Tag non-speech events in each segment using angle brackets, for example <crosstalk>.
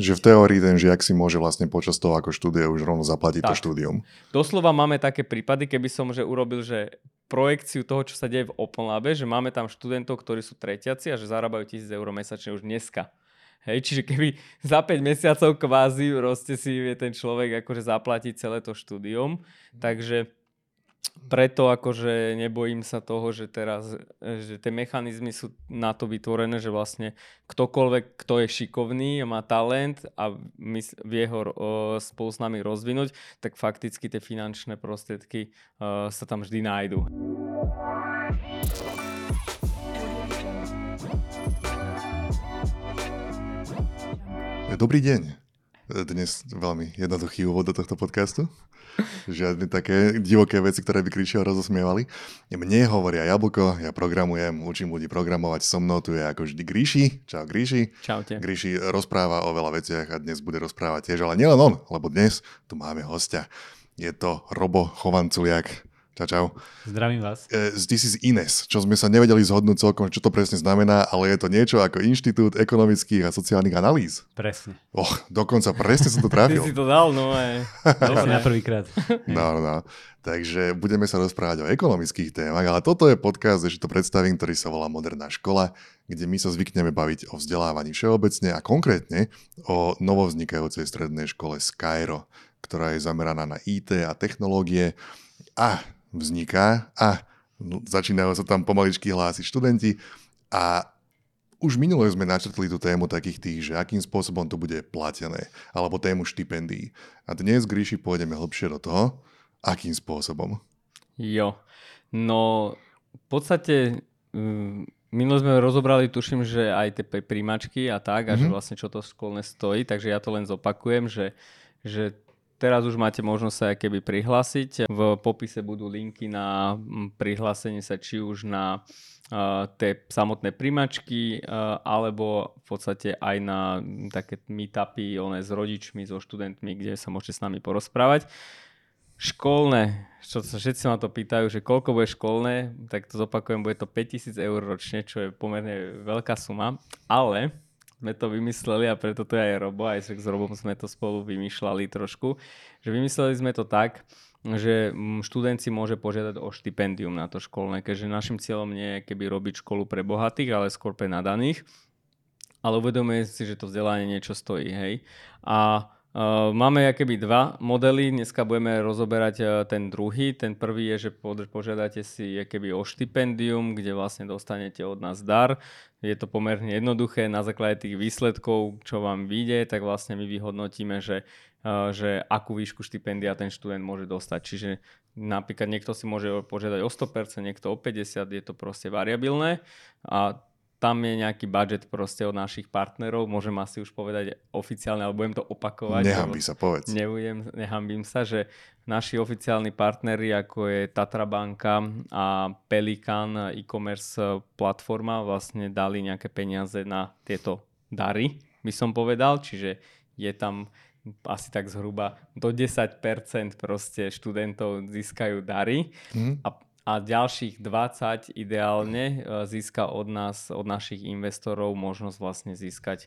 Že v teórii ten žiak si môže vlastne počas toho, ako študuje, už rovno zaplatiť tak. to štúdium. Doslova máme také prípady, keby som že urobil, že projekciu toho, čo sa deje v Open Labe, že máme tam študentov, ktorí sú tretiaci a že zarábajú 1000 eur mesačne už dneska. Hej, čiže keby za 5 mesiacov kvázi proste si vie ten človek akože zaplatiť celé to štúdium. Takže preto akože nebojím sa toho, že teraz, že tie mechanizmy sú na to vytvorené, že vlastne ktokoľvek, kto je šikovný a má talent a vie ho spolu s nami rozvinúť, tak fakticky tie finančné prostriedky uh, sa tam vždy nájdú. Dobrý deň. Dnes veľmi jednoduchý úvod do tohto podcastu. Žiadne také divoké veci, ktoré by kričia rozosmievali. Mne hovoria Jablko, ja programujem, učím ľudí programovať, so mnou tu je ako vždy Gríši. Čau Gríši. Čaute. Gríši rozpráva o veľa veciach a dnes bude rozprávať tiež, ale nielen on, lebo dnes tu máme hostia. Je to Robo Chovanculiak, Čau, čau. Zdravím vás. Uh, this is Ines, čo sme sa nevedeli zhodnúť celkom, čo to presne znamená, ale je to niečo ako Inštitút ekonomických a sociálnych analýz. Presne. Och, dokonca presne som to <laughs> trafil. Ty si to dal, no aj. Dobre. <laughs> na prvýkrát. <laughs> No, no, no. Takže budeme sa rozprávať o ekonomických témach, ale toto je podcast, ešte to predstavím, ktorý sa volá Moderná škola, kde my sa zvykneme baviť o vzdelávaní všeobecne a konkrétne o novovznikajúcej strednej škole Skyro, ktorá je zameraná na IT a technológie. A vzniká a začínajú sa tam pomaličky hlásiť študenti a už minule sme načrtli tú tému takých tých, že akým spôsobom to bude platené, alebo tému štipendií. A dnes, Gríši, pôjdeme hlbšie do toho, akým spôsobom. Jo, no v podstate mm, minule sme rozobrali, tuším, že aj tie príjmačky a tak, a mm-hmm. že mhm. vlastne čo to školné stojí, takže ja to len zopakujem, že, že Teraz už máte možnosť sa keby prihlásiť. V popise budú linky na prihlásenie sa či už na tie samotné primačky, alebo v podstate aj na také meetupy one s rodičmi, so študentmi, kde sa môžete s nami porozprávať. Školné, čo sa všetci ma to pýtajú, že koľko bude školné, tak to zopakujem, bude to 5000 eur ročne, čo je pomerne veľká suma, ale sme to vymysleli a preto to aj Robo, aj s Robom sme to spolu vymýšľali trošku, že vymysleli sme to tak, že mm, študent si môže požiadať o štipendium na to školné, keďže našim cieľom nie je keby robiť školu pre bohatých, ale skôr pre nadaných. Ale uvedomuje si, že to vzdelanie niečo stojí, hej. A máme keby dva modely, dneska budeme rozoberať uh, ten druhý. Ten prvý je, že požiadate si keby o štipendium, kde vlastne dostanete od nás dar. Je to pomerne jednoduché, na základe tých výsledkov, čo vám vyjde, tak vlastne my vyhodnotíme, že, uh, že akú výšku štipendia ten študent môže dostať. Čiže napríklad niekto si môže požiadať o 100%, niekto o 50%, je to proste variabilné. A tam je nejaký budget proste od našich partnerov, môžem asi už povedať oficiálne, ale budem to opakovať. Nehambí sa, povedz. Nebudem, nehambím sa, že naši oficiálni partneri, ako je Tatra Banka a Pelikan e-commerce platforma, vlastne dali nejaké peniaze na tieto dary, by som povedal, čiže je tam asi tak zhruba do 10% proste študentov získajú dary mm. a a ďalších 20 ideálne e, získa od nás, od našich investorov možnosť vlastne získať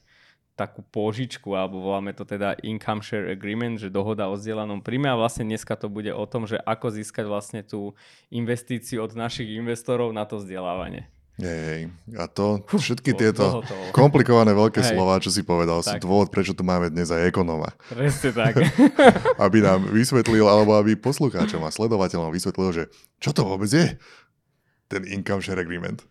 takú požičku, alebo voláme to teda income share agreement, že dohoda o zdieľanom príjme a vlastne dneska to bude o tom, že ako získať vlastne tú investíciu od našich investorov na to vzdelávanie. Hej, a to, všetky tieto komplikované veľké Hej. slova, čo si povedal, tak. sú dôvod, prečo tu máme dnes aj ekonóma. Presne tak. <laughs> aby nám vysvetlil, alebo aby poslucháčom a sledovateľom vysvetlil, že čo to vôbec je, ten income share agreement.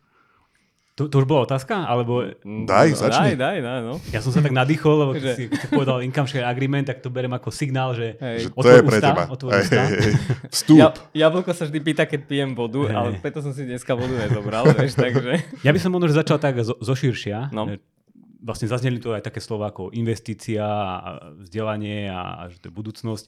To, to už bola otázka? Alebo... Daj, začni. Daj, daj, daj, no. Ja som sa tak nadýchol, lebo keď si, keď si povedal income share agreement, tak to berem ako signál, že, že to je pre ústa, teba. Hej, hej, hej. Vstup. Ja, jablko sa vždy pýta, keď pijem vodu, hey. ale preto som si dneska vodu nezobral, vieš, takže... Ja by som možno začal tak zo, zo širšia. No. Vlastne zazneli tu aj také slova ako investícia a vzdelanie a, a že to je budúcnosť.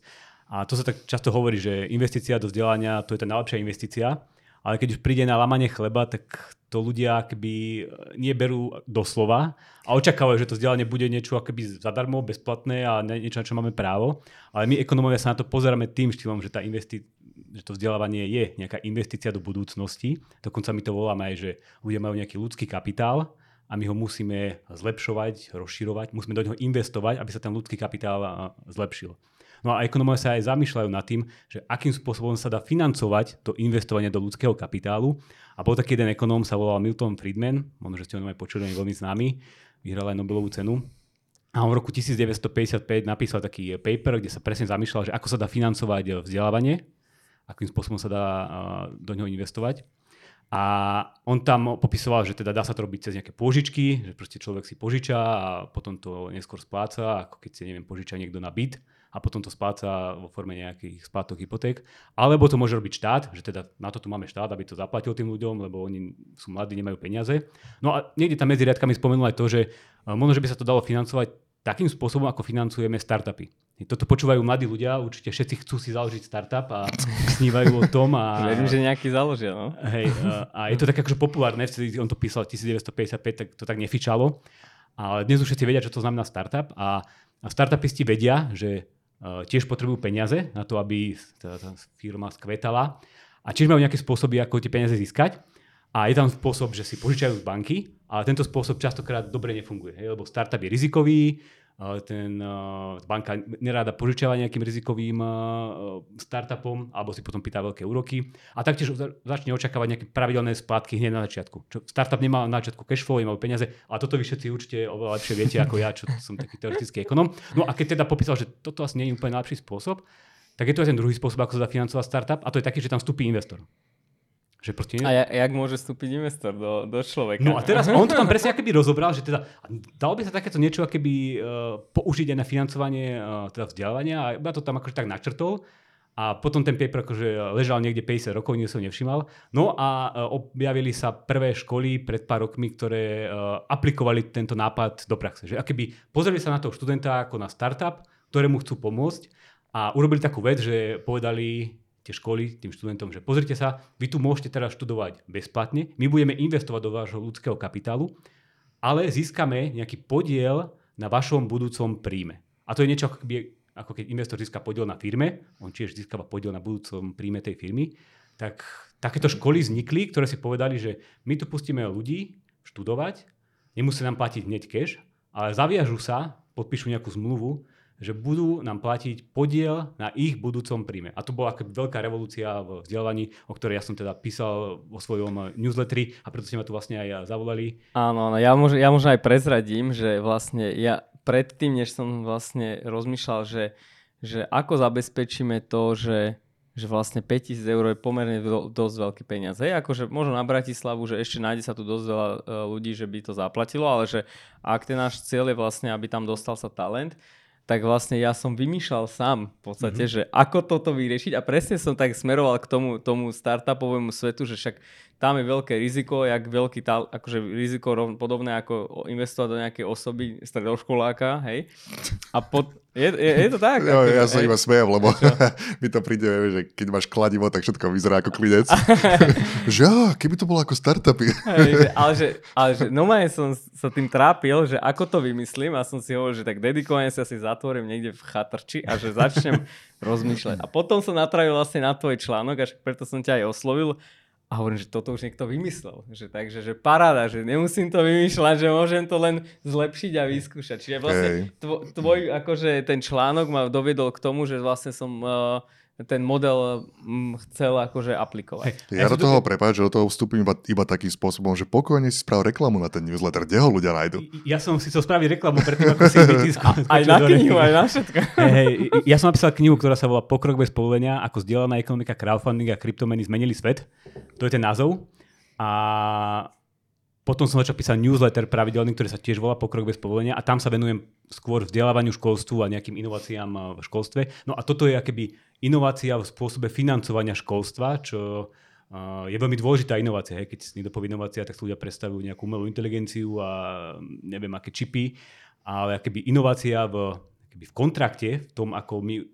A to sa tak často hovorí, že investícia do vzdelania to je tá najlepšia investícia ale keď už príde na lamanie chleba, tak to ľudia akoby neberú doslova a očakávajú, že to vzdelanie bude niečo akoby zadarmo, bezplatné a niečo, na čo máme právo. Ale my ekonomovia sa na to pozeráme tým štýlom, že, tá investi- že to vzdelávanie je nejaká investícia do budúcnosti. Dokonca my to voláme aj, že ľudia majú nejaký ľudský kapitál a my ho musíme zlepšovať, rozširovať, musíme do neho investovať, aby sa ten ľudský kapitál zlepšil. No a ekonomové sa aj zamýšľajú nad tým, že akým spôsobom sa dá financovať to investovanie do ľudského kapitálu. A bol taký jeden ekonóm, sa volal Milton Friedman, možno, že ste ho aj počuli, je veľmi známy, vyhral aj Nobelovú cenu. A on v roku 1955 napísal taký paper, kde sa presne zamýšľal, že ako sa dá financovať vzdelávanie, akým spôsobom sa dá do neho investovať. A on tam popisoval, že teda dá sa to robiť cez nejaké pôžičky, že proste človek si požiča a potom to neskôr spláca, ako keď si, neviem, požiča niekto na byt a potom to spláca vo forme nejakých splátok hypoték. Alebo to môže robiť štát, že teda na to tu máme štát, aby to zaplatil tým ľuďom, lebo oni sú mladí, nemajú peniaze. No a niekde tam medzi riadkami spomenul aj to, že možno, že by sa to dalo financovať takým spôsobom, ako financujeme startupy. Toto počúvajú mladí ľadia, určite všetci chcú si založiť startup a <laughs> snívajú o tom. A, Verím, že nejaký založia. No? Hej, a je to tak akože populárne, vtedy on to písal 1955, tak to tak nefičalo. Ale dnes už všetci vedia, čo to znamená startup a startupisti vedia, že tiež potrebujú peniaze na to, aby tá, tá firma skvetala. A tiež majú nejaké spôsoby, ako tie peniaze získať. A je tam spôsob, že si požičajú z banky, ale tento spôsob častokrát dobre nefunguje, hej, lebo startup je rizikový, ten banka neráda požičiava nejakým rizikovým startupom alebo si potom pýta veľké úroky a taktiež začne očakávať nejaké pravidelné splátky hneď na začiatku. Čo, startup nemá na začiatku cash flow, nemá peniaze a toto vy všetci určite oveľa lepšie viete ako ja, čo som taký teoretický ekonom. No a keď teda popísal, že toto asi nie je úplne najlepší spôsob, tak je to aj ten druhý spôsob, ako sa dá financovať startup a to je taký, že tam vstúpi investor. Že proste. A ja, jak môže vstúpiť investor do, do človeka? No a teraz on to tam presne akoby rozobral, že teda dalo by sa takéto niečo akoby uh, použiť aj na financovanie uh, teda vzdelávania a iba to tam akože tak načrtol. A potom ten paper akože ležal niekde 50 rokov, nie som nevšimal. No a uh, objavili sa prvé školy pred pár rokmi, ktoré aplikovali tento nápad do praxe. Že akoby pozreli sa na toho študenta ako na startup, ktorému chcú pomôcť a urobili takú vec, že povedali tie školy tým študentom, že pozrite sa, vy tu môžete teraz študovať bezplatne, my budeme investovať do vášho ľudského kapitálu, ale získame nejaký podiel na vašom budúcom príjme. A to je niečo, ako, keď investor získa podiel na firme, on tiež získava podiel na budúcom príjme tej firmy, tak takéto školy vznikli, ktoré si povedali, že my tu pustíme ľudí študovať, nemusí nám platiť hneď cash, ale zaviažu sa, podpíšu nejakú zmluvu, že budú nám platiť podiel na ich budúcom príjme. A to bola veľká revolúcia v vzdelávaní, o ktorej ja som teda písal vo svojom newsletteri a preto ste ma tu vlastne aj zavolali. Áno, áno ja, možno, ja možno aj prezradím, že vlastne ja predtým, než som vlastne rozmýšľal, že, že ako zabezpečíme to, že že vlastne 5000 eur je pomerne do, dosť veľký peniaz. Hej, akože možno na Bratislavu, že ešte nájde sa tu dosť veľa e, ľudí, že by to zaplatilo, ale že ak ten náš cieľ je vlastne, aby tam dostal sa talent, tak vlastne ja som vymýšľal sám v podstate, mm-hmm. že ako toto vyriešiť a presne som tak smeroval k tomu, tomu startupovému svetu, že však tam je veľké riziko, jak veľký tá, akože riziko rovn, podobné ako investovať do nejakej osoby stredoškoláka, hej. A pod, je, je, je to tak? Jo, ja sa iba smejem, lebo <laughs> mi to príde, že keď máš kladivo, tak všetko vyzerá ako klinec. <laughs> že á, keby to bolo ako startupy. hej, že, ale že, ale že normálne som sa tým trápil, že ako to vymyslím a som si hovoril, že tak dedikovane sa si zatvorím niekde v chatrči a že začnem <laughs> rozmýšľať. A potom som natravil vlastne na tvoj článok, až preto som ťa aj oslovil, a hovorím, že toto už niekto vymyslel. Že, takže, že paráda, že nemusím to vymýšľať, že môžem to len zlepšiť a vyskúšať. Čiže vlastne tvoj, tvoj akože ten článok ma doviedol k tomu, že vlastne som uh, ten model mm, chcel akože aplikovať. Ja do toho, prepáč, že do toho vstúpim iba, iba takým spôsobom, že pokojne si sprav reklamu na ten newsletter, kde ho ľudia nájdu. Ja som si chcel spraviť reklamu predtým, ako si <laughs> vytiskol. aj na knihu, aj na všetko. <laughs> Hey, ja som napísal knihu, ktorá sa volá Pokrok bez povolenia, ako zdieľaná ekonomika, crowdfunding a kryptomeny zmenili svet. To je ten názov. A potom som začal písať newsletter pravidelný, ktorý sa tiež volá Pokrok bez povolenia a tam sa venujem skôr vzdelávaniu školstvu a nejakým inováciám eh, v školstve. No a toto je akéby inovácia v spôsobe financovania školstva, čo eh, je veľmi dôležitá inovácia. Keď si niekto povie inovácia, tak si ľudia predstavujú nejakú umelú inteligenciu a mm, neviem aké čipy, ale akéby inovácia v, akéby v kontrakte, v tom, ako my eh,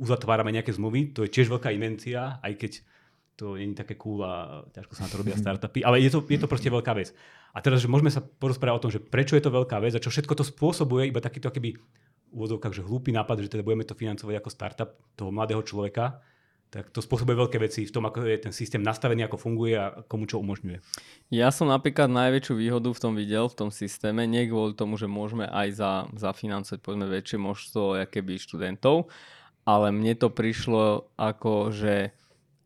uzatvárame nejaké zmluvy, to je tiež veľká invencia, aj keď to nie je také cool a ťažko sa na to robia <laughs> startupy, ale je to, je to proste veľká vec. A teraz, že môžeme sa porozprávať o tom, že prečo je to veľká vec a čo všetko to spôsobuje, iba takýto keby úvodzovkách, že hlúpy nápad, že teda budeme to financovať ako startup toho mladého človeka, tak to spôsobuje veľké veci v tom, ako je ten systém nastavený, ako funguje a komu čo umožňuje. Ja som napríklad najväčšiu výhodu v tom videl, v tom systéme, nie kvôli tomu, že môžeme aj za, zafinancovať povedzme väčšie množstvo keby študentov, ale mne to prišlo ako, že,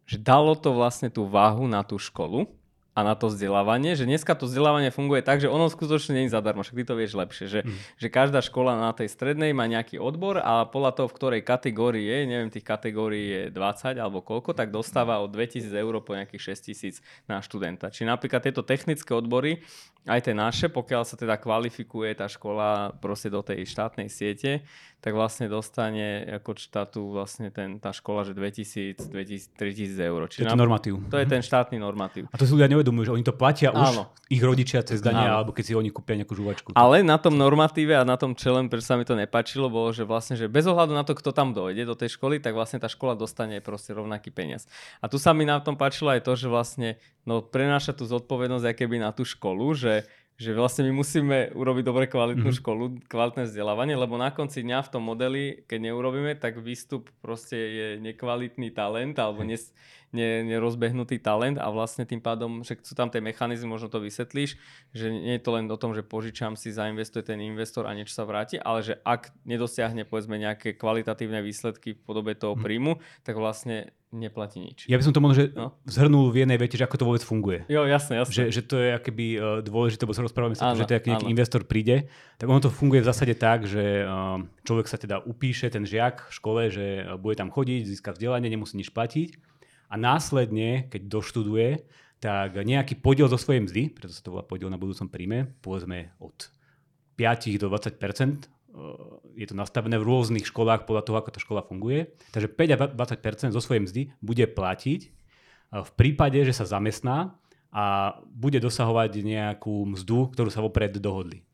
že dalo to vlastne tú váhu na tú školu, a na to vzdelávanie, že dneska to vzdelávanie funguje tak, že ono skutočne nie je zadarmo, však ty to vieš lepšie, že, mm. že každá škola na tej strednej má nejaký odbor a podľa toho, v ktorej kategórii je, neviem, tých kategórií je 20 alebo koľko, tak dostáva od 2000 eur po nejakých 6000 na študenta. Či napríklad tieto technické odbory, aj tie naše, pokiaľ sa teda kvalifikuje tá škola proste do tej štátnej siete, tak vlastne dostane ako štátu vlastne ten, tá škola, že 2000, 2000 3000 eur. Čiže to je ten normatív. To je ten štátny normatív. A to si ľudia nevedomujú, že oni to platia Áno. už ich rodičia cez dania, alebo keď si oni kúpia nejakú žuvačku. Ale na tom normatíve a na tom čelem, prečo sa mi to nepačilo, bolo, že vlastne, že bez ohľadu na to, kto tam dojde do tej školy, tak vlastne tá škola dostane proste rovnaký peniaz. A tu sa mi na tom páčilo aj to, že vlastne no, prenáša tú zodpovednosť aj keby na tú školu, že že vlastne my musíme urobiť dobre kvalitnú mm-hmm. školu, kvalitné vzdelávanie, lebo na konci dňa v tom modeli, keď neurobíme, tak výstup proste je nekvalitný talent alebo nes, ne, nerozbehnutý talent a vlastne tým pádom, že sú tam tie mechanizmy, možno to vysvetlíš, že nie je to len o tom, že požičam si, zainvestuje ten investor a niečo sa vráti, ale že ak nedosiahne povedzme nejaké kvalitatívne výsledky v podobe toho mhm. príjmu, tak vlastne neplatí nič. Ja by som to možno že no? zhrnul v jednej vete, že ako to vôbec funguje. Jo, jasne, jasne. Že, že to je akoby uh, dôležité, lebo sa rozprávame sa, že to, ak nejaký áno. investor príde, tak ono to funguje v zásade tak, že uh, človek sa teda upíše, ten žiak v škole, že uh, bude tam chodiť, získa vzdelanie, nemusí nič platiť a následne, keď doštuduje, tak nejaký podiel zo svojej mzdy, preto sa to volá podiel na budúcom príjme, povedzme od 5 do 20 je to nastavené v rôznych školách podľa toho, ako tá škola funguje. Takže 5 a 20 zo svojej mzdy bude platiť v prípade, že sa zamestná a bude dosahovať nejakú mzdu, ktorú sa vopred dohodli.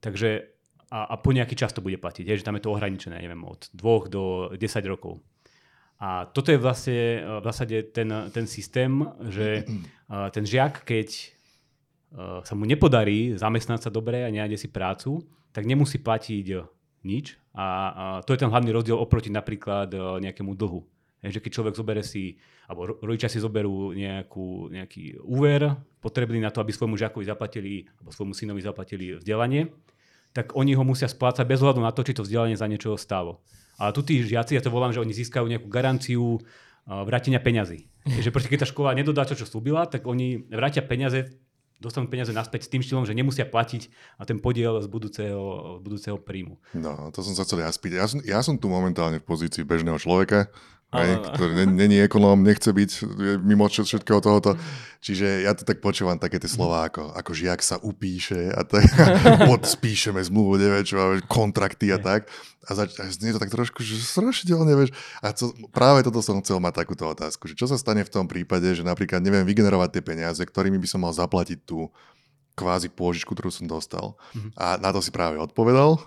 Takže a, a po nejaký čas to bude platiť, je, že tam je to ohraničené, neviem, od 2 do 10 rokov. A toto je vlastne v zásade ten, ten systém, že ten žiak, keď sa mu nepodarí zamestnať sa dobre a nájde si prácu, tak nemusí platiť eh, nič. A, to je ten hlavný rozdiel oproti napríklad eh, nejakému dlhu. Je, že keď človek zobere si, alebo rodičia si zoberú nejakú, nejaký úver potrebný na to, aby svojmu žiakovi zaplatili, alebo svojmu synovi zaplatili vzdelanie, tak oni ho musia splácať bez ohľadu na to, či to vzdelanie za niečo stálo. A tu tí žiaci, ja to volám, že oni získajú nejakú garanciu eh, vrátenia peňazí. že proste keď tá škola nedodá to, čo slúbila, tak oni vrátia peniaze dostanú peniaze naspäť s tým štýlom, že nemusia platiť a ten podiel z budúceho, z budúceho príjmu. No, to som sa chcel ja spýtať. Ja ja som tu momentálne v pozícii bežného človeka, Hej, ktorý není ekonóm, nechce byť mimo všetkého tohoto. Čiže ja to tak počúvam také tie slova ako, ako žiak sa upíše a tak <laughs> podspíšeme zmluvu, neviem čo, kontrakty a tak. A, zač- a znie to tak trošku že strašidelne, vieš. A co, práve toto som chcel mať takúto otázku, že čo sa stane v tom prípade, že napríklad neviem vygenerovať tie peniaze, ktorými by som mal zaplatiť tú kvázi pôžičku, ktorú som dostal. Mm-hmm. A na to si práve odpovedal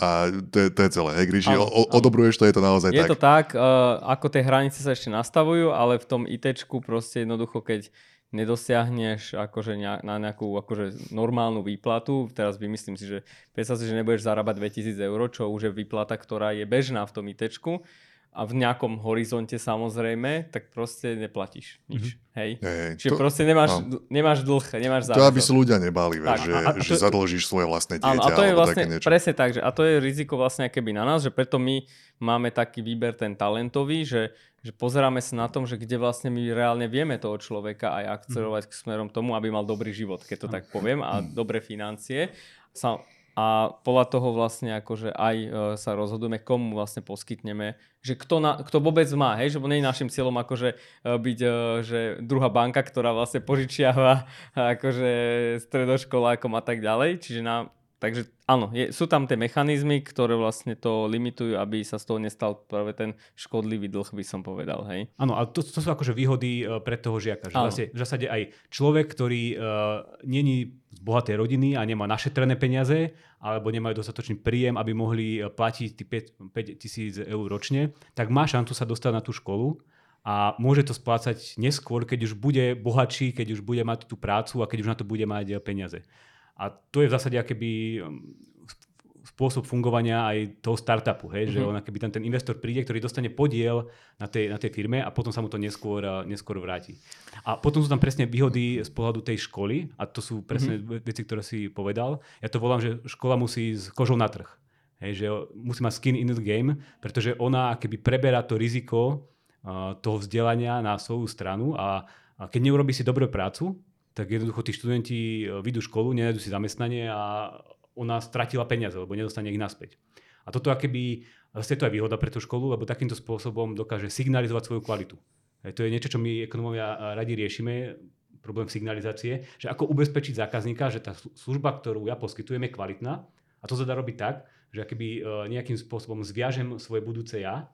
a to je, to je celé. Hej, Gríši, o, odobruješ to, je to naozaj je tak. Je to tak, uh, ako tie hranice sa ešte nastavujú, ale v tom ITčku proste jednoducho, keď nedosiahneš akože na nejakú akože normálnu výplatu, teraz vymyslím si, že predstav si, že nebudeš zarábať 2000 eur, čo už je výplata, ktorá je bežná v tom ITčku, a v nejakom horizonte samozrejme, tak proste neplatíš nič. Mm-hmm. Hej? Hej, Čiže to, proste nemáš, no. nemáš dlh, nemáš záväzok. To aby sa ľudia nebali, tak, že, a, a že to, zadlžíš svoje vlastné dieťa. Áno, a to je vlastne presne tak, že, a to je riziko vlastne keby na nás, že preto my máme taký výber ten talentový, že, že pozeráme sa na tom, že kde vlastne my reálne vieme toho človeka aj akcerovať mm-hmm. k smerom tomu, aby mal dobrý život, keď to tak poviem, a mm-hmm. dobré financie. Sa, a podľa toho vlastne akože aj e, sa rozhodujeme, komu vlastne poskytneme, že kto, na, kto vôbec má, hej, že nie je našim cieľom akože e, byť e, že druhá banka, ktorá vlastne požičiava <laughs> akože stredoškolákom a tak ďalej, čiže na, takže áno, je, sú tam tie mechanizmy, ktoré vlastne to limitujú, aby sa z toho nestal práve ten škodlivý dlh, by som povedal, hej. Áno, a to, to sú akože výhody pre toho žiaka, že vlastne, v zásade aj človek, ktorý uh, není z bohatej rodiny a nemá našetrené peniaze alebo nemajú dostatočný príjem, aby mohli eh, platiť 5, 5 tisíc eur ročne, tak má šancu sa dostať na tú školu a môže to splácať neskôr, keď už bude bohatší, keď už bude mať tú prácu a keď už na to bude mať peniaze. A to je v zásade akéby mm, spôsob fungovania aj toho startupu, hej, mm-hmm. že mhm. ona, keby tam ten investor príde, ktorý dostane podiel na tej, na tej firme a potom sa mu to neskôr, neskôr vráti. A potom sú tam presne výhody z pohľadu tej školy a to sú presne mm-hmm. veci, ktoré si povedal. Ja to volám, že škola musí ísť kožou na trh. Hej, že musí mať skin in the game, pretože ona keby preberá to riziko uh, toho vzdelania na svoju stranu a, a keď neurobi si dobrú prácu, tak jednoducho tí študenti vyjdú školu, nenajdu si zamestnanie a ona stratila peniaze, lebo nedostane ich naspäť. A toto akéby, zase to je výhoda pre tú školu, lebo takýmto spôsobom dokáže signalizovať svoju kvalitu. Hej, to je niečo, čo my ekonomovia radi riešime, problém signalizácie, že ako ubezpečiť zákazníka, že tá služba, ktorú ja poskytujem, je kvalitná. A to sa dá robiť tak, že akoby e, nejakým spôsobom zviažem svoje budúce ja,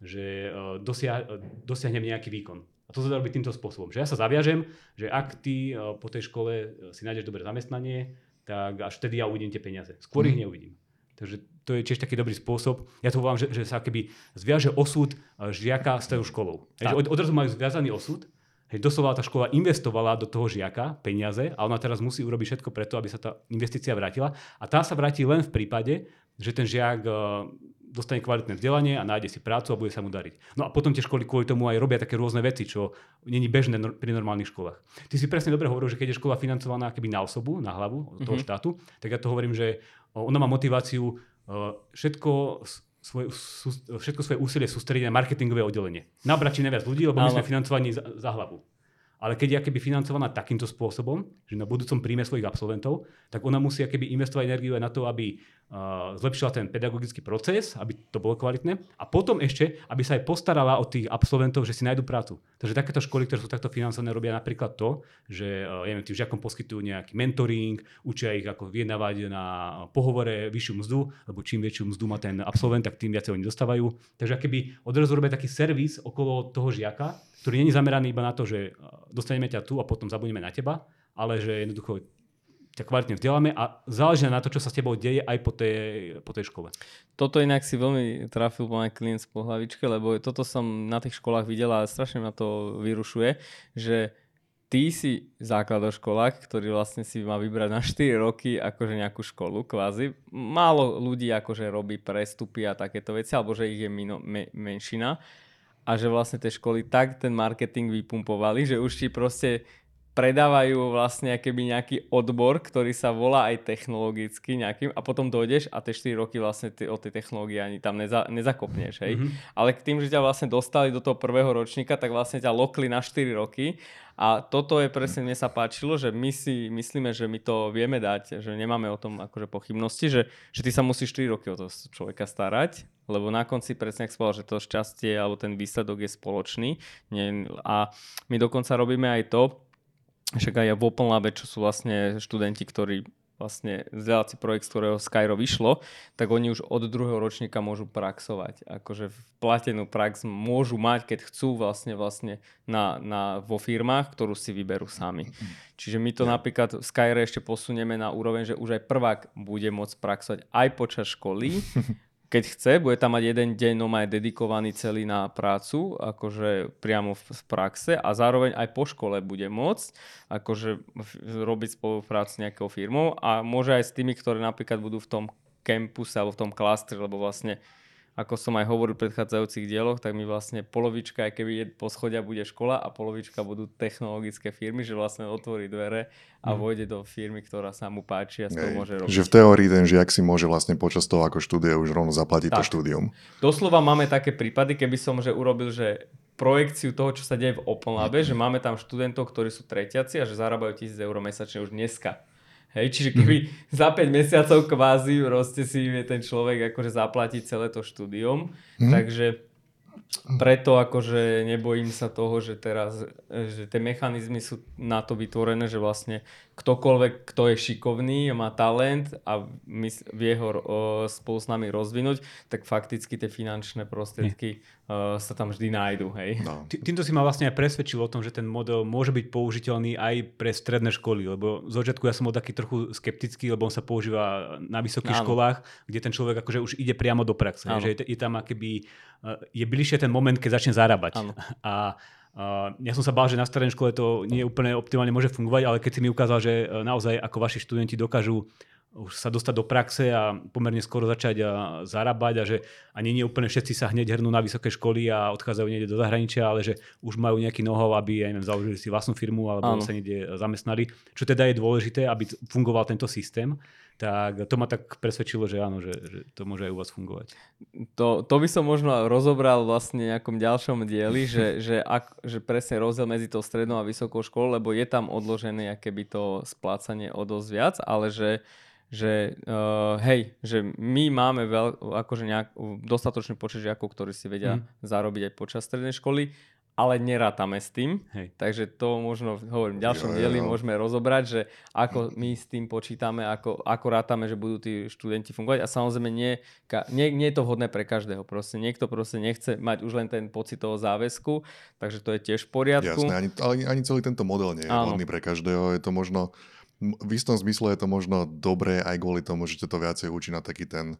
že e, dosia, e, dosiahnem nejaký výkon. A to sa dá robiť týmto spôsobom. Že ja sa zaviažem, že ak ty po tej škole si nájdeš dobré zamestnanie, tak až vtedy ja uvidím tie peniaze. Skôr mm. ich mhm. neuvidím. Takže to je tiež taký dobrý spôsob. Ja to volám, že, že sa keby zviaže osud žiaka s tou školou. Že od, odrazu majú zviazaný osud, Hej, doslova tá škola investovala do toho žiaka peniaze a ona teraz musí urobiť všetko preto, aby sa tá investícia vrátila. A tá sa vráti len v prípade, že ten žiak eh, dostane kvalitné vzdelanie a nájde si prácu a bude sa mu dariť. No a potom tie školy kvôli tomu aj robia také rôzne veci, čo není bežné pri normálnych školách. Ty si presne dobre hovoril, že keď je škola financovaná keby na osobu, na hlavu toho mm-hmm. štátu, tak ja to hovorím, že ona má motiváciu všetko svoje, všetko svoje úsilie sústrediť na marketingové oddelenie. Nabrať či neviac ľudí, lebo my sme financovaní za, za hlavu. Ale keď je keby financovaná takýmto spôsobom, že na budúcom príjme svojich absolventov, tak ona musí keby investovať energiu aj na to, aby uh, zlepšila ten pedagogický proces, aby to bolo kvalitné. A potom ešte, aby sa aj postarala o tých absolventov, že si nájdu prácu. Takže takéto školy, ktoré sú takto financované, robia napríklad to, že uh, ja neviem, tým žiakom poskytujú nejaký mentoring, učia ich ako vyjednávať na pohovore vyššiu mzdu, lebo čím väčšiu mzdu má ten absolvent, tak tým viacej oni dostávajú. Takže keby odrazu robia taký servis okolo toho žiaka, ktorý není zameraný iba na to, že dostaneme ťa tu a potom zabudneme na teba, ale že jednoducho ťa kvalitne vzdeláme a záleží na to, čo sa s tebou deje aj po tej, po tej škole. Toto inak si veľmi trafil môj klient z pohľavičke, lebo toto som na tých školách videla a strašne ma to vyrušuje, že ty si základoškolák, ktorý vlastne si má vybrať na 4 roky akože nejakú školu kvázi. Málo ľudí akože robí prestupy a takéto veci, alebo že ich je mino, me, menšina a že vlastne tie školy tak ten marketing vypumpovali, že už ti proste predávajú vlastne keby nejaký odbor, ktorý sa volá aj technologicky nejakým a potom dojdeš a tie 4 roky vlastne ty, o tej technológii ani tam neza, nezakopneš, hej. Mm-hmm. Ale k tým, že ťa vlastne dostali do toho prvého ročníka, tak vlastne ťa lokli na 4 roky a toto je presne, mne sa páčilo, že my si myslíme, že my to vieme dať, že nemáme o tom akože pochybnosti, že, že ty sa musíš 4 roky o toho človeka starať, lebo na konci presne ak že to šťastie alebo ten výsledok je spoločný. Nie, a my dokonca robíme aj to, však aj v Open čo sú vlastne študenti, ktorí vlastne vzdelávací projekt, z ktorého Skyro vyšlo, tak oni už od druhého ročníka môžu praxovať. Akože platenú prax môžu mať, keď chcú vlastne, vlastne na, na, vo firmách, ktorú si vyberú sami. Čiže my to ja. napríklad v Skyre ešte posunieme na úroveň, že už aj prvák bude môcť praxovať aj počas školy <laughs> keď chce, bude tam mať jeden deň no aj dedikovaný celý na prácu, akože priamo v, v praxe a zároveň aj po škole bude môcť akože robiť spoluprácu s nejakou firmou a môže aj s tými, ktorí napríklad budú v tom campuse alebo v tom klastri, lebo vlastne ako som aj hovoril v predchádzajúcich dieloch, tak mi vlastne polovička, aj keby je poschodia, bude škola a polovička budú technologické firmy, že vlastne otvorí dvere a mm. vojde do firmy, ktorá sa mu páči a s ktorou môže robiť. Že v teórii ten žiak si môže vlastne počas toho, ako študuje, už rovno zaplatiť tak. to štúdium. Doslova máme také prípady, keby som že urobil, že projekciu toho, čo sa deje v Open Labe, že máme tam študentov, ktorí sú tretiaci a že zarábajú 1000 eur mesačne už dneska. Hej, čiže keby mm-hmm. za 5 mesiacov kvázi proste si vie ten človek akože zaplatiť celé to štúdium. Mm-hmm. Takže preto akože nebojím sa toho, že teraz, že tie mechanizmy sú na to vytvorené, že vlastne ktokoľvek, kto je šikovný, má talent a my, vie ho spolu s nami rozvinúť, tak fakticky tie finančné prostriedky uh, sa tam vždy nájdu. Hej. No. Týmto si ma vlastne aj presvedčil o tom, že ten model môže byť použiteľný aj pre stredné školy, lebo z začiatku ja som bol taký trochu skeptický, lebo on sa používa na vysokých Áno. školách, kde ten človek akože už ide priamo do praxe, že je, je tam akéby, je bližšie ten moment, keď začne zarábať. Áno. A Ja som sa bál, že na strednej škole to nie úplne optimálne môže fungovať, ale keď si mi ukázal, že uh, naozaj ako vaši študenti dokážu už sa dostať do praxe a pomerne skoro začať a zarábať a že ani nie úplne všetci sa hneď hrnú na vysoké školy a odchádzajú niekde do zahraničia, ale že už majú nejaký nohov, aby ja neviem, založili si vlastnú firmu alebo Áno. sa niekde zamestnali. Čo teda je dôležité, aby fungoval tento systém tak to ma tak presvedčilo, že áno, že, že to môže aj u vás fungovať. To, to by som možno rozobral vlastne v nejakom ďalšom dieli, že, <laughs> že, ak, že presne rozdiel medzi tou strednou a vysokou školou, lebo je tam odložené keby to splácanie o dosť viac, ale že že uh, hej, že my máme veľ, akože nejak, dostatočný počet žiakov, ktorí si vedia mm. zarobiť aj počas strednej školy ale nerátame s tým. Hej. Takže to možno, hovorím, v ďalšom jo, dieli jo. môžeme rozobrať, že ako my s tým počítame, ako, ako rátame, že budú tí študenti fungovať. A samozrejme nie, nie, nie je to vhodné pre každého. Proste niekto proste nechce mať už len ten pocit toho záväzku, takže to je tiež v poriadku. Jasné, ani, ani, ani celý tento model nie je Áno. vhodný pre každého. Je to možno, v istom zmysle je to možno dobré aj kvôli tomu, že to viacej učí na taký ten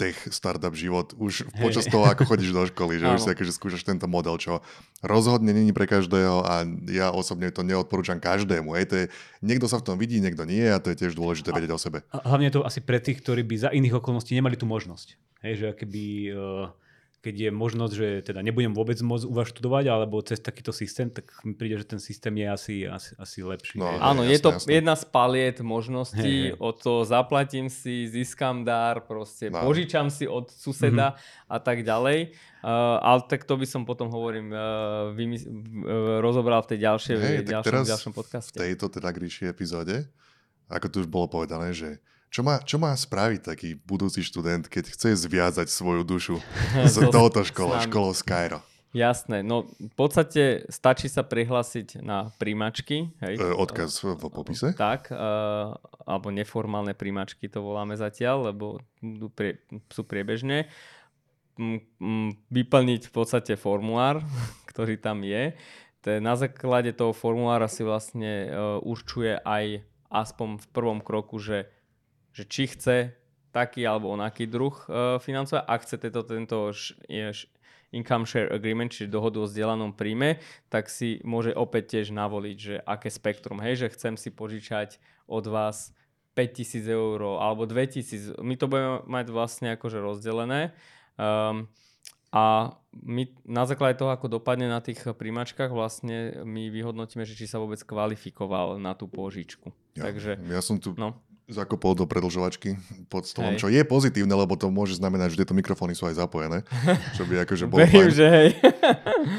tech startup život už hey. počas toho, ako chodíš do školy, že už si akože skúšaš tento model, čo rozhodne není pre každého a ja osobne to neodporúčam každému. Hej, to je, niekto sa v tom vidí, niekto nie a to je tiež dôležité vedieť o sebe. A hlavne to asi pre tých, ktorí by za iných okolností nemali tú možnosť. Hej, že keby uh keď je možnosť, že teda nebudem vôbec môcť u vás študovať, alebo cez takýto systém, tak mi príde, že ten systém je asi, asi, asi lepší. No, Áno, je, je to jasné. jedna z paliet možností, hey, od toho zaplatím si, získam dar, proste no. požičam si od suseda mm-hmm. a tak ďalej. Uh, ale tak to by som potom hovorím, uh, vymys- uh, rozobral v tej ďalšej, hey, ďalšom, ďalšom podcaste. V tejto teda gríšej epizóde, ako tu už bolo povedané, že čo má, čo má spraviť taký budúci študent, keď chce zviazať svoju dušu <laughs> z touto školou, školou Skyro? Jasné, no v podstate stačí sa prihlásiť na príjmačky. Hej. E, odkaz v popise. Tak, uh, alebo neformálne príjmačky to voláme zatiaľ, lebo sú priebežne. Vyplniť v podstate formulár, <laughs> ktorý tam je. Na základe toho formulára si vlastne uh, určuje aj aspoň v prvom kroku, že že či chce taký alebo onaký druh uh, financovania. Ak chce tento, tento š, š, income share agreement, čiže dohodu o zdieľanom príjme, tak si môže opäť tiež navoliť, že aké spektrum. Hej, že chcem si požičať od vás 5000 eur alebo 2000. My to budeme mať vlastne akože rozdelené. Um, a my na základe toho, ako dopadne na tých príjmačkách, vlastne my vyhodnotíme, že či sa vôbec kvalifikoval na tú požičku. Ja, Takže, ja som tu no zakopol do predlžovačky pod stolom, hej. čo je pozitívne, lebo to môže znamenať, že tieto mikrofóny sú aj zapojené. Čo by akože bolo Verím, že hej.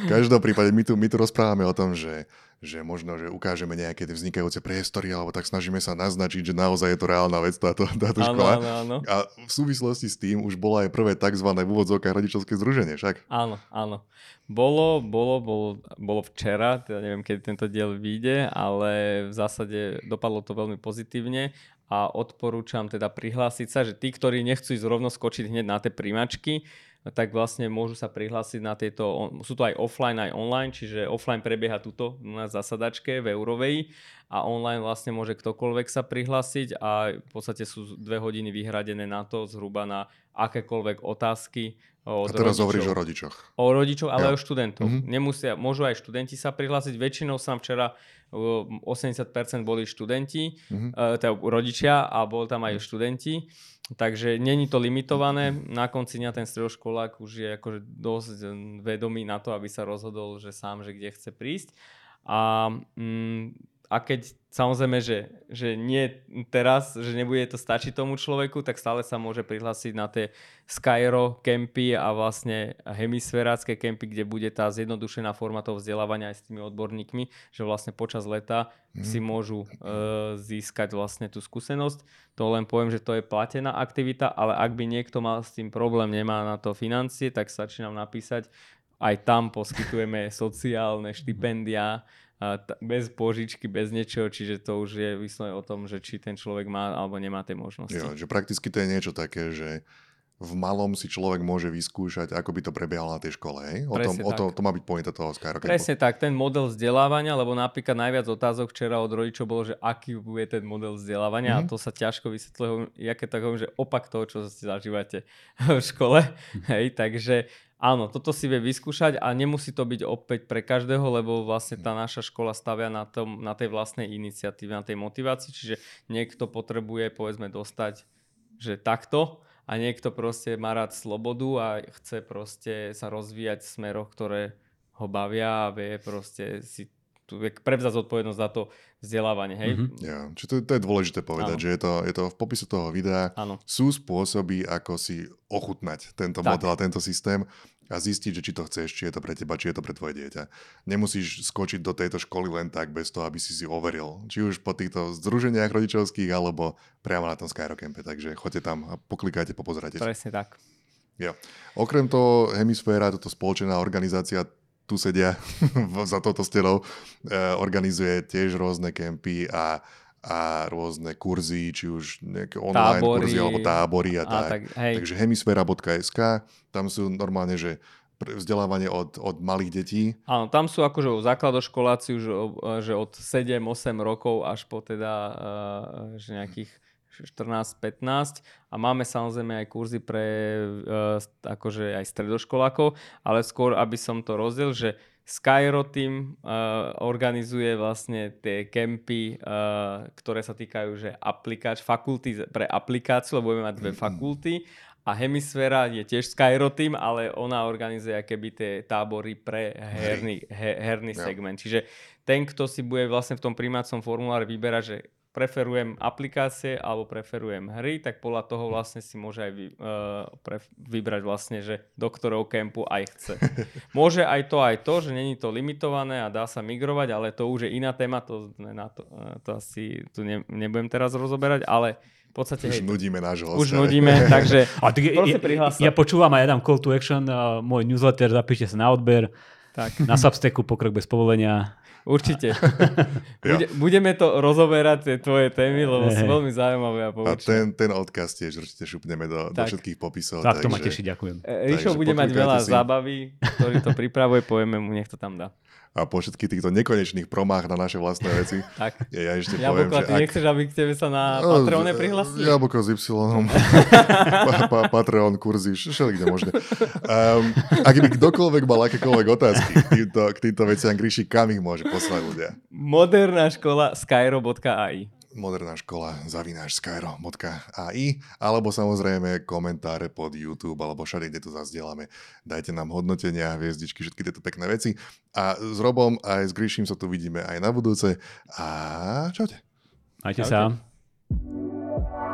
V každom prípade my tu, my tu rozprávame o tom, že, že možno, že ukážeme nejaké vznikajúce priestory, alebo tak snažíme sa naznačiť, že naozaj je to reálna vec táto, táto áno, škola. Áno, áno. A v súvislosti s tým už bolo aj prvé tzv. v úvodzovkách rodičovské združenie, však? Áno, áno. Bolo, bolo, bolo, bolo včera, teda neviem, kedy tento diel vyjde, ale v zásade dopadlo to veľmi pozitívne a odporúčam teda prihlásiť sa, že tí, ktorí nechcú ísť rovno skočiť hneď na tie príjmačky, tak vlastne môžu sa prihlásiť na tieto, sú to aj offline, aj online, čiže offline prebieha tuto na zasadačke v Eurovej. A online vlastne môže ktokoľvek sa prihlásiť a v podstate sú dve hodiny vyhradené na to zhruba na akékoľvek otázky od A teraz hovoríš o rodičoch. O rodičoch, ale ja. o študentov. Mm-hmm. Nemusia, môžu aj študenti sa prihlásiť. Väčšinou sa včera 80% boli študenti, mm-hmm. teda rodičia a bol tam aj študenti. Takže není to limitované. Na konci dňa ten stredoškolák už je akože dosť vedomý na to, aby sa rozhodol, že sám, že kde chce prísť. A mm, a keď samozrejme, že, že nie teraz, že nebude to stačiť tomu človeku, tak stále sa môže prihlásiť na tie Skyro kempy a vlastne hemisférácké kempy, kde bude tá zjednodušená forma toho vzdelávania aj s tými odborníkmi, že vlastne počas leta mm. si môžu uh, získať vlastne tú skúsenosť. To len poviem, že to je platená aktivita, ale ak by niekto mal s tým problém, nemá na to financie, tak stačí nám napísať. Aj tam poskytujeme <laughs> sociálne štipendia, a t- bez požičky, bez niečoho, čiže to už je vyslovene o tom, že či ten človek má alebo nemá tie možnosti. Jo, že prakticky to je niečo také, že v malom si človek môže vyskúšať, ako by to prebiehalo na tej škole. Hej? O, tom, o to, to má byť pointa toho Skyrocketu. Presne tak, ten model vzdelávania, lebo napríklad najviac otázok včera od rodičov bolo, že aký bude ten model vzdelávania mm-hmm. a mhm. to sa ťažko vysvetľuje, jaké tak hovorím, že opak toho, čo ste zažívate <laughs> v škole. Hej, takže áno, toto si vie vyskúšať a nemusí to byť opäť pre každého, lebo vlastne tá naša škola stavia na, tom, na tej vlastnej iniciatíve, na tej motivácii, čiže niekto potrebuje povedzme dostať, že takto a niekto proste má rád slobodu a chce proste sa rozvíjať v smeroch, ktoré ho bavia a vie proste si prevzať zodpovednosť za to vzdelávanie. Hej? Mm-hmm. Ja, čiže to, to je dôležité povedať, ano. že je to, je to v popisu toho videa. Ano. Sú spôsoby, ako si ochutnať tento tak. model a tento systém a zistiť, že či to chceš, či je to pre teba, či je to pre tvoje dieťa. Nemusíš skočiť do tejto školy len tak, bez toho, aby si si overil. Či už po týchto združeniach rodičovských, alebo priamo na tom Skyrocampe. Takže choďte tam a poklikajte, popozerajte. Presne tak. Jo. Okrem toho Hemisféra, toto spoločená organizácia tu sedia <laughs> za touto stenou, eh, organizuje tiež rôzne kempy a a rôzne kurzy, či už nejaké online tábory, kurzy alebo tábory a, a tak. tak Takže hemisfera.sk, tam sú normálne, že vzdelávanie od, od malých detí. Áno, tam sú akože základoškoláci už že od 7-8 rokov až po teda uh, že nejakých 14-15 a máme samozrejme aj kurzy pre uh, akože aj stredoškolákov, ale skôr, aby som to rozdiel, že Skyro Team uh, organizuje vlastne tie kempy, uh, ktoré sa týkajú že aplikáč, fakulty pre aplikáciu, lebo budeme mať dve fakulty. A Hemisféra je tiež Skyro Team, ale ona organizuje keby tie tábory pre herný, he, herný segment. Čiže ten, kto si bude vlastne v tom primácom formuláre vyberať, že preferujem aplikácie alebo preferujem hry, tak podľa toho vlastne si môže aj vy, uh, pre, vybrať vlastne, že do ktorého kempu aj chce. <laughs> Môže aj to, aj to, že není to limitované a dá sa migrovať, ale to už je iná téma, to, na to, uh, to asi tu ne, nebudem teraz rozoberať, ale v podstate... Už hej, nudíme nášho hosta. Už nudíme, <laughs> takže a tak, ja, ja počúvam a ja dám call to action, uh, môj newsletter, zapíšte sa na odber, tak. na Substacku pokrok bez povolenia. Určite. <laughs> Bude, budeme to rozoberať, tie tvoje témy, lebo sú veľmi zaujímavé a poučné. A ten, ten odkaz tiež určite šupneme do, do všetkých popisov. Tak takže, to ma teší, ďakujem. E, Ríšo bude mať veľa si. zábavy, ktorý to pripravuje, povieme mu, nech to tam dá a po všetkých týchto nekonečných promách na naše vlastné veci. <laughs> tak. Ja, ja ešte Jablko, poviem, ty ak... nechceš, aby k tebe sa na no, Patreone prihlasili? Jablko s Y. <laughs> pa, pa, Patreon, kurzy, všelikde možné. Um, ak by kdokoľvek mal akékoľvek otázky k týmto, k týmto veciam, Gríši, kam ich môže poslať ľudia? Moderná škola skyro.ai moderná škola zavináš skyro.ai alebo samozrejme komentáre pod YouTube alebo všade, kde to zazdielame. Dajte nám hodnotenia, hviezdičky, všetky tieto pekné veci. A s Robom aj s Gríšim sa tu vidíme aj na budúce. A čaute. Majte čaute. sa.